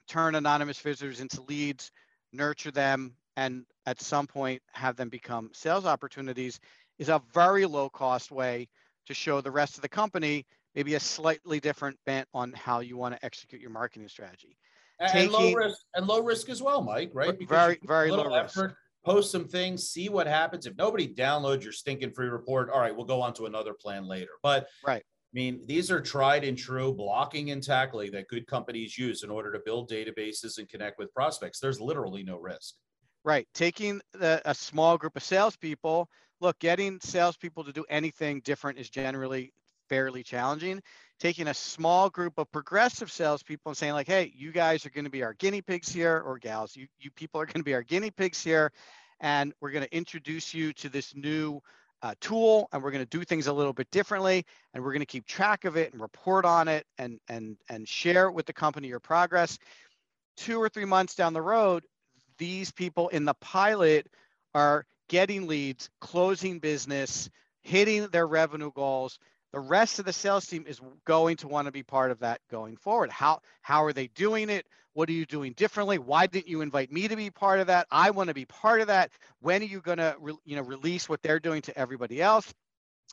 turn anonymous visitors into leads, nurture them, and at some point have them become sales opportunities is a very low cost way to show the rest of the company maybe a slightly different bent on how you want to execute your marketing strategy. And, Taking, low risk and low risk as well, Mike, right? Because very, very low effort, risk. Post some things, see what happens. If nobody downloads your stinking free report, all right, we'll go on to another plan later. But right. I mean, these are tried and true blocking and tackling that good companies use in order to build databases and connect with prospects. There's literally no risk. Right. Taking the, a small group of salespeople, look, getting salespeople to do anything different is generally fairly challenging. Taking a small group of progressive salespeople and saying, like, hey, you guys are going to be our guinea pigs here, or gals, you, you people are going to be our guinea pigs here. And we're going to introduce you to this new uh, tool and we're going to do things a little bit differently and we're going to keep track of it and report on it and and and share with the company your progress two or three months down the road these people in the pilot are getting leads closing business hitting their revenue goals the rest of the sales team is going to want to be part of that going forward. How how are they doing it? What are you doing differently? Why didn't you invite me to be part of that? I want to be part of that. When are you going to re, you know release what they're doing to everybody else?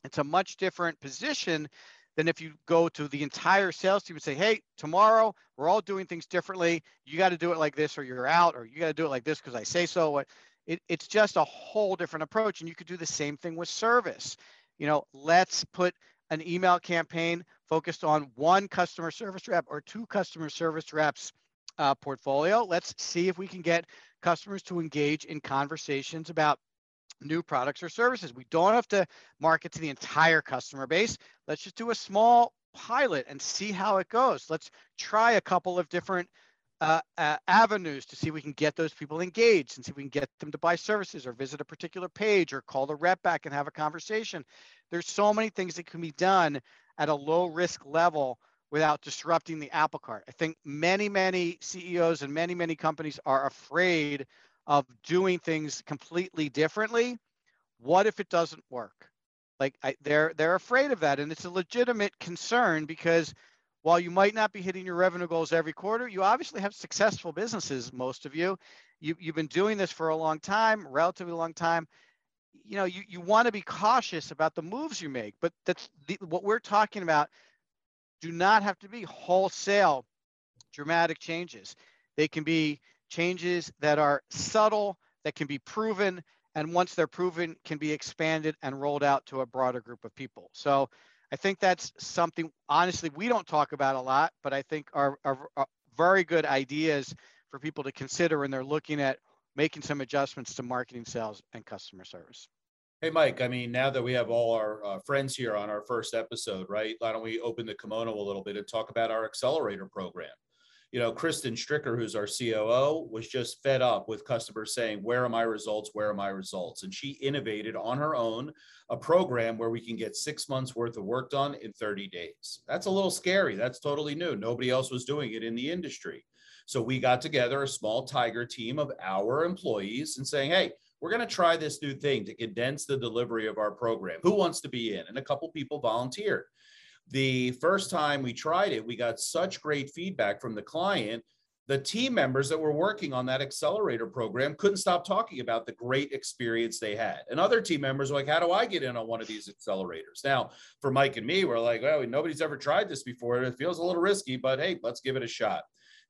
It's a much different position than if you go to the entire sales team and say, "Hey, tomorrow we're all doing things differently. You got to do it like this, or you're out, or you got to do it like this because I say so." It, it's just a whole different approach, and you could do the same thing with service. You know, let's put an email campaign focused on one customer service rep or two customer service reps uh, portfolio. Let's see if we can get customers to engage in conversations about new products or services. We don't have to market to the entire customer base. Let's just do a small pilot and see how it goes. Let's try a couple of different uh, uh, avenues to see if we can get those people engaged and see if we can get them to buy services or visit a particular page or call the rep back and have a conversation. There's so many things that can be done at a low risk level without disrupting the apple cart. I think many, many CEOs and many, many companies are afraid of doing things completely differently. What if it doesn't work? Like I, they're they're afraid of that, and it's a legitimate concern because while you might not be hitting your revenue goals every quarter, you obviously have successful businesses, most of you. you you've been doing this for a long time, relatively long time. You know, you, you want to be cautious about the moves you make, but that's the, what we're talking about do not have to be wholesale dramatic changes. They can be changes that are subtle, that can be proven, and once they're proven, can be expanded and rolled out to a broader group of people. So I think that's something, honestly, we don't talk about a lot, but I think are, are, are very good ideas for people to consider when they're looking at making some adjustments to marketing, sales, and customer service. Hey, Mike, I mean, now that we have all our uh, friends here on our first episode, right? Why don't we open the kimono a little bit and talk about our accelerator program? You know, Kristen Stricker, who's our COO, was just fed up with customers saying, Where are my results? Where are my results? And she innovated on her own a program where we can get six months worth of work done in 30 days. That's a little scary. That's totally new. Nobody else was doing it in the industry. So we got together a small tiger team of our employees and saying, Hey, we're going to try this new thing to condense the delivery of our program. Who wants to be in? And a couple people volunteered. The first time we tried it, we got such great feedback from the client. The team members that were working on that accelerator program couldn't stop talking about the great experience they had. And other team members were like, How do I get in on one of these accelerators? Now, for Mike and me, we're like, Well, nobody's ever tried this before. It feels a little risky, but hey, let's give it a shot.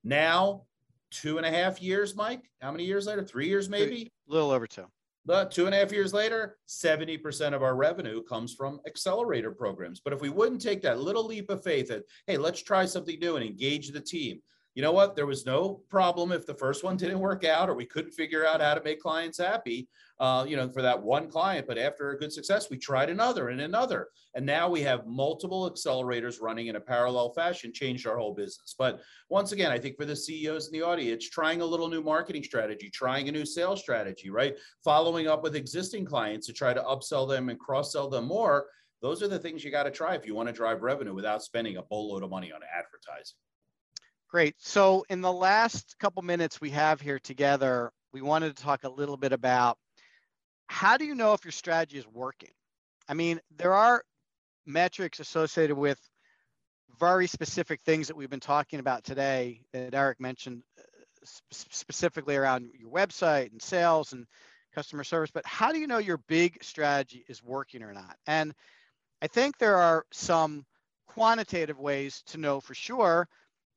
Now, two and a half years, Mike. How many years later? Three years, maybe. A little over two. But two and a half years later, 70% of our revenue comes from accelerator programs. But if we wouldn't take that little leap of faith that, hey, let's try something new and engage the team, you know what? There was no problem if the first one didn't work out or we couldn't figure out how to make clients happy, uh, you know, for that one client. But after a good success, we tried another and another. And now we have multiple accelerators running in a parallel fashion, changed our whole business. But once again, I think for the CEOs in the audience, trying a little new marketing strategy, trying a new sales strategy, right? Following up with existing clients to try to upsell them and cross sell them more. Those are the things you got to try if you want to drive revenue without spending a boatload of money on advertising. Great. So in the last couple minutes we have here together, we wanted to talk a little bit about how do you know if your strategy is working? I mean, there are metrics associated with very specific things that we've been talking about today that Eric mentioned uh, specifically around your website and sales and customer service, but how do you know your big strategy is working or not? And I think there are some quantitative ways to know for sure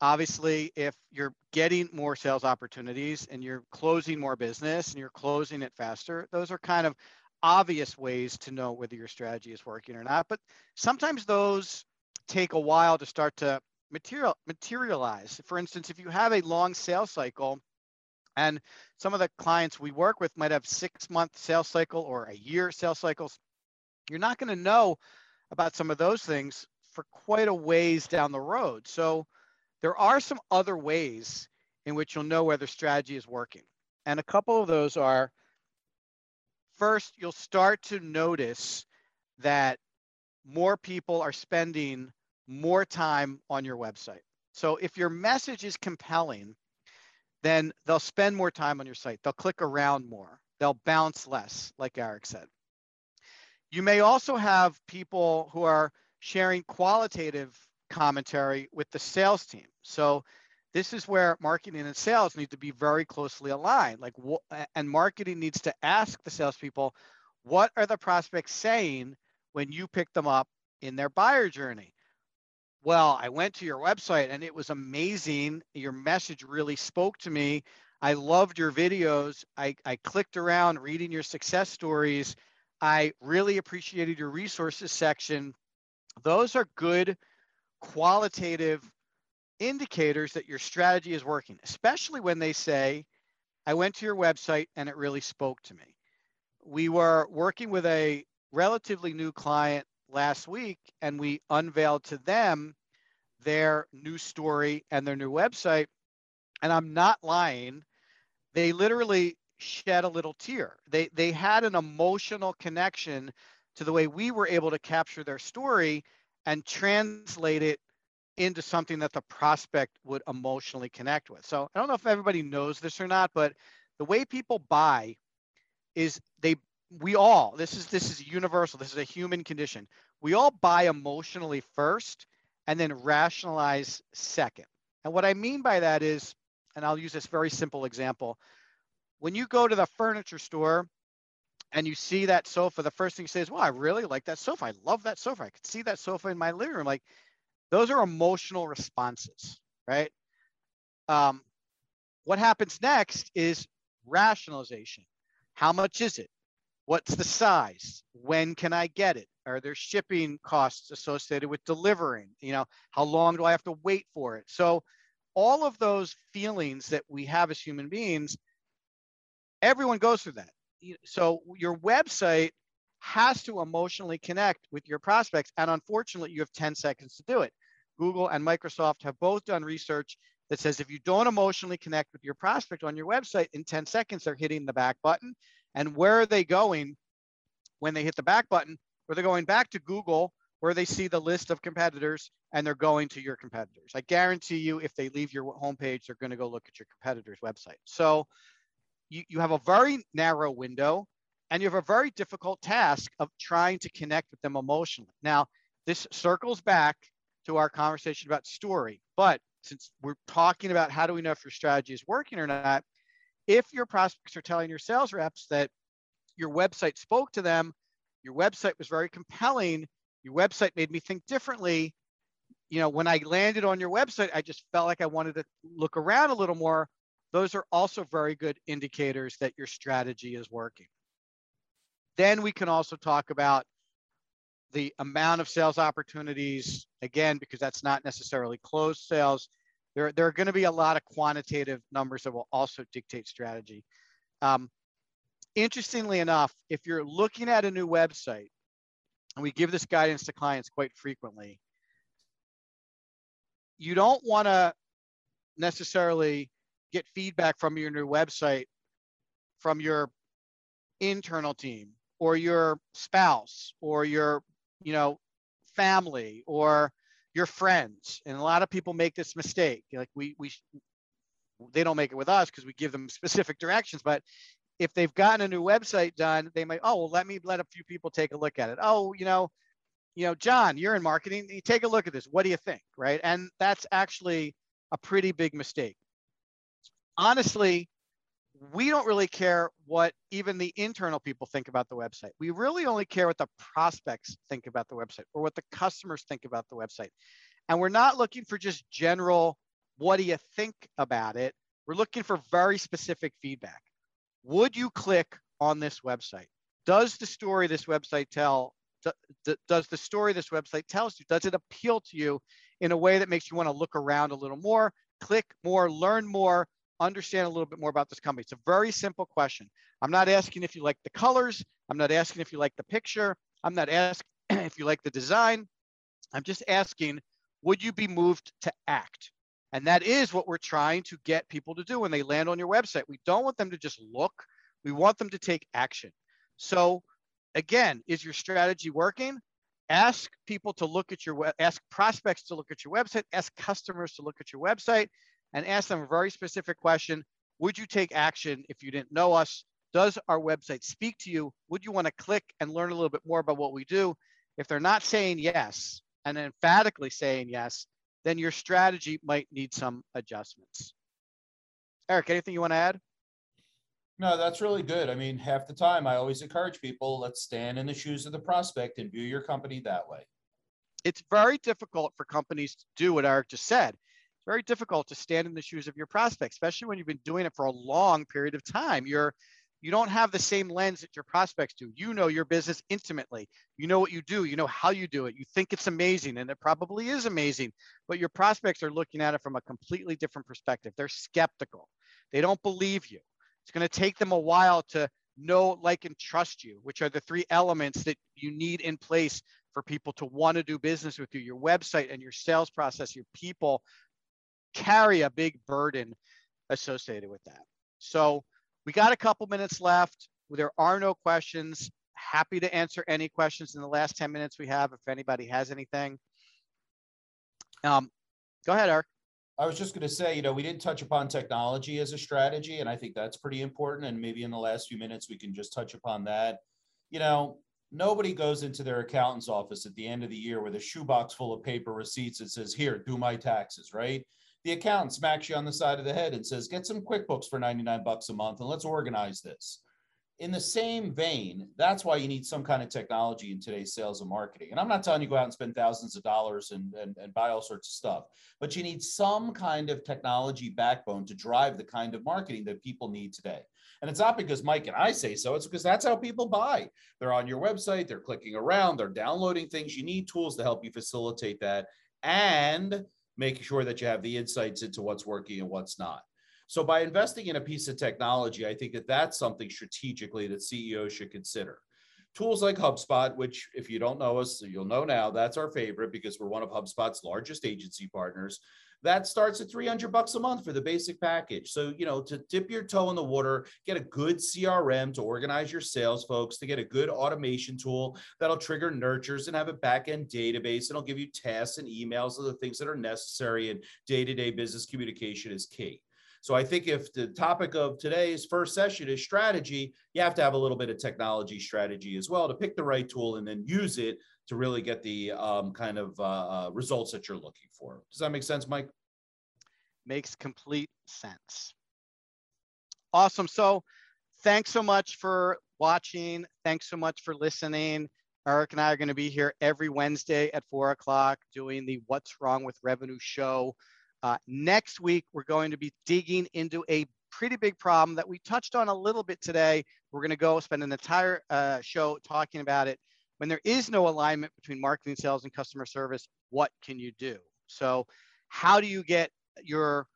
obviously if you're getting more sales opportunities and you're closing more business and you're closing it faster those are kind of obvious ways to know whether your strategy is working or not. But sometimes those take a while to start to material materialize. For instance if you have a long sales cycle and some of the clients we work with might have six month sales cycle or a year sales cycles you're not going to know about some of those things for quite a ways down the road. So there are some other ways in which you'll know whether strategy is working. And a couple of those are first, you'll start to notice that more people are spending more time on your website. So if your message is compelling, then they'll spend more time on your site. They'll click around more. They'll bounce less, like Eric said. You may also have people who are sharing qualitative commentary with the sales team. So this is where marketing and sales need to be very closely aligned. Like, and marketing needs to ask the salespeople, what are the prospects saying when you pick them up in their buyer journey? Well, I went to your website and it was amazing. Your message really spoke to me. I loved your videos. I, I clicked around reading your success stories. I really appreciated your resources section. Those are good qualitative indicators that your strategy is working, especially when they say, I went to your website and it really spoke to me. We were working with a relatively new client last week and we unveiled to them their new story and their new website. And I'm not lying, they literally shed a little tear. They, they had an emotional connection to the way we were able to capture their story and translate it into something that the prospect would emotionally connect with. So I don't know if everybody knows this or not, but the way people buy is they we all this is this is universal. This is a human condition. We all buy emotionally first and then rationalize second. And what I mean by that is, and I'll use this very simple example. When you go to the furniture store and you see that sofa, the first thing you say is, Well, I really like that sofa. I love that sofa. I could see that sofa in my living room. Like those are emotional responses, right? Um, what happens next is rationalization. How much is it? What's the size? When can I get it? Are there shipping costs associated with delivering? You know, how long do I have to wait for it? So all of those feelings that we have as human beings, everyone goes through that. So your website has to emotionally connect with your prospects. And unfortunately, you have 10 seconds to do it. Google and Microsoft have both done research that says if you don't emotionally connect with your prospect on your website in 10 seconds, they're hitting the back button. And where are they going when they hit the back button? Where they're going back to Google, where they see the list of competitors and they're going to your competitors. I guarantee you, if they leave your homepage, they're going to go look at your competitor's website. So you, you have a very narrow window and you have a very difficult task of trying to connect with them emotionally. Now, this circles back to our conversation about story, but since we're talking about how do we know if your strategy is working or not, if your prospects are telling your sales reps that your website spoke to them, your website was very compelling, your website made me think differently, you know, when I landed on your website, I just felt like I wanted to look around a little more. Those are also very good indicators that your strategy is working. Then we can also talk about the amount of sales opportunities, again, because that's not necessarily closed sales. There, there are going to be a lot of quantitative numbers that will also dictate strategy. Um, interestingly enough, if you're looking at a new website, and we give this guidance to clients quite frequently, you don't want to necessarily get feedback from your new website from your internal team or your spouse or your you know family or your friends. And a lot of people make this mistake. Like we we they don't make it with us because we give them specific directions. But if they've gotten a new website done they might oh well let me let a few people take a look at it. Oh you know you know john you're in marketing. You take a look at this. What do you think? Right? And that's actually a pretty big mistake honestly we don't really care what even the internal people think about the website. We really only care what the prospects think about the website or what the customers think about the website. And we're not looking for just general, what do you think about it? We're looking for very specific feedback. Would you click on this website? Does the story this website tell, does the story this website tells you, does it appeal to you in a way that makes you want to look around a little more, click more, learn more, understand a little bit more about this company? It's a very simple question. I'm not asking if you like the colors. I'm not asking if you like the picture. I'm not asking if you like the design. I'm just asking, would you be moved to act? And that is what we're trying to get people to do when they land on your website. We don't want them to just look, we want them to take action. So, again, is your strategy working? Ask people to look at your web, ask prospects to look at your website, ask customers to look at your website, and ask them a very specific question. Would you take action if you didn't know us? Does our website speak to you? Would you want to click and learn a little bit more about what we do? If they're not saying yes and emphatically saying yes, then your strategy might need some adjustments. Eric, anything you want to add? No, that's really good. I mean, half the time I always encourage people, let's stand in the shoes of the prospect and view your company that way. It's very difficult for companies to do what Eric just said very difficult to stand in the shoes of your prospect, especially when you've been doing it for a long period of time. You're you don't have the same lens that your prospects do. You know your business intimately. You know what you do. You know how you do it. You think it's amazing, and it probably is amazing. But your prospects are looking at it from a completely different perspective. They're skeptical. They don't believe you. It's going to take them a while to know, like, and trust you, which are the three elements that you need in place for people to want to do business with you your website and your sales process, your people, carry a big burden associated with that. So we got a couple minutes left. There are no questions. Happy to answer any questions in the last 10 minutes we have if anybody has anything. Um, go ahead, Eric. I was just going to say, you know, we didn't touch upon technology as a strategy, and I think that's pretty important. And maybe in the last few minutes, we can just touch upon that. You know, nobody goes into their accountant's office at the end of the year with a shoebox full of paper receipts that says, Here, do my taxes, right? The accountant smacks you on the side of the head and says, get some QuickBooks for 99 bucks a month and let's organize this. In the same vein, that's why you need some kind of technology in today's sales and marketing. And I'm not telling you go out and spend thousands of dollars and, and, and buy all sorts of stuff, but you need some kind of technology backbone to drive the kind of marketing that people need today. And it's not because Mike and I say so, it's because that's how people buy. They're on your website, they're clicking around, they're downloading things. You need tools to help you facilitate that. And making sure that you have the insights into what's working and what's not. So by investing in a piece of technology, I think that that's something strategically that CEOs should consider. Tools like HubSpot, which if you don't know us, you'll know now, that's our favorite because we're one of HubSpot's largest agency partners that starts at 300 bucks a month for the basic package. So, you know, to dip your toe in the water, get a good CRM to organize your sales folks, to get a good automation tool that'll trigger nurtures and have a back end database and it'll give you tasks and emails of the things that are necessary in day-to-day business communication is key. So I think if the topic of today's first session is strategy, you have to have a little bit of technology strategy as well to pick the right tool and then use it to really get the um, kind of uh, uh, results that you're looking for. Does that make sense, Mike? Makes complete sense. Awesome. So thanks so much for watching. Thanks so much for listening. Eric and I are going to be here every Wednesday at four o'clock doing the What's Wrong with Revenue show. Uh, next week, we're going to be digging into a pretty big problem that we touched on a little bit today. We're going to go spend an entire uh, show talking about it. When there is no alignment between marketing, sales, and customer service, what can you do? So, how do you get your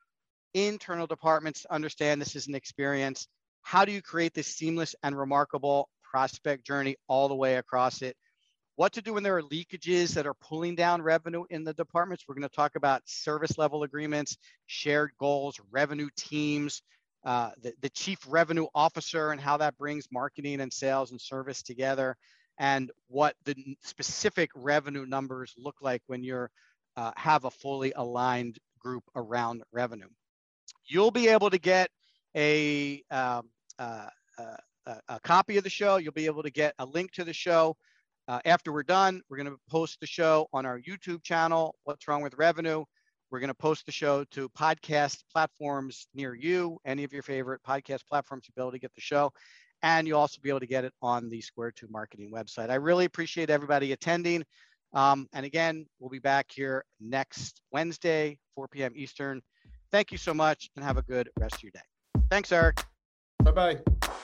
internal departments to understand this is an experience? How do you create this seamless and remarkable prospect journey all the way across it? What to do when there are leakages that are pulling down revenue in the departments? We're going to talk about service level agreements, shared goals, revenue teams, uh, the, the chief revenue officer and how that brings marketing and sales and service together and what the specific revenue numbers look like when you're uh, have a fully aligned group around revenue. You'll be able to get a, um, uh, uh, a copy of the show. You'll be able to get a link to the show. Uh, after we're done, we're going to post the show on our YouTube channel, What's Wrong with Revenue. We're going to post the show to podcast platforms near you, any of your favorite podcast platforms, you'll be able to get the show. And you'll also be able to get it on the Square 2 Marketing website. I really appreciate everybody attending. Um, and again, we'll be back here next Wednesday, 4 p.m. Eastern. Thank you so much and have a good rest of your day. Thanks, Eric. Bye bye.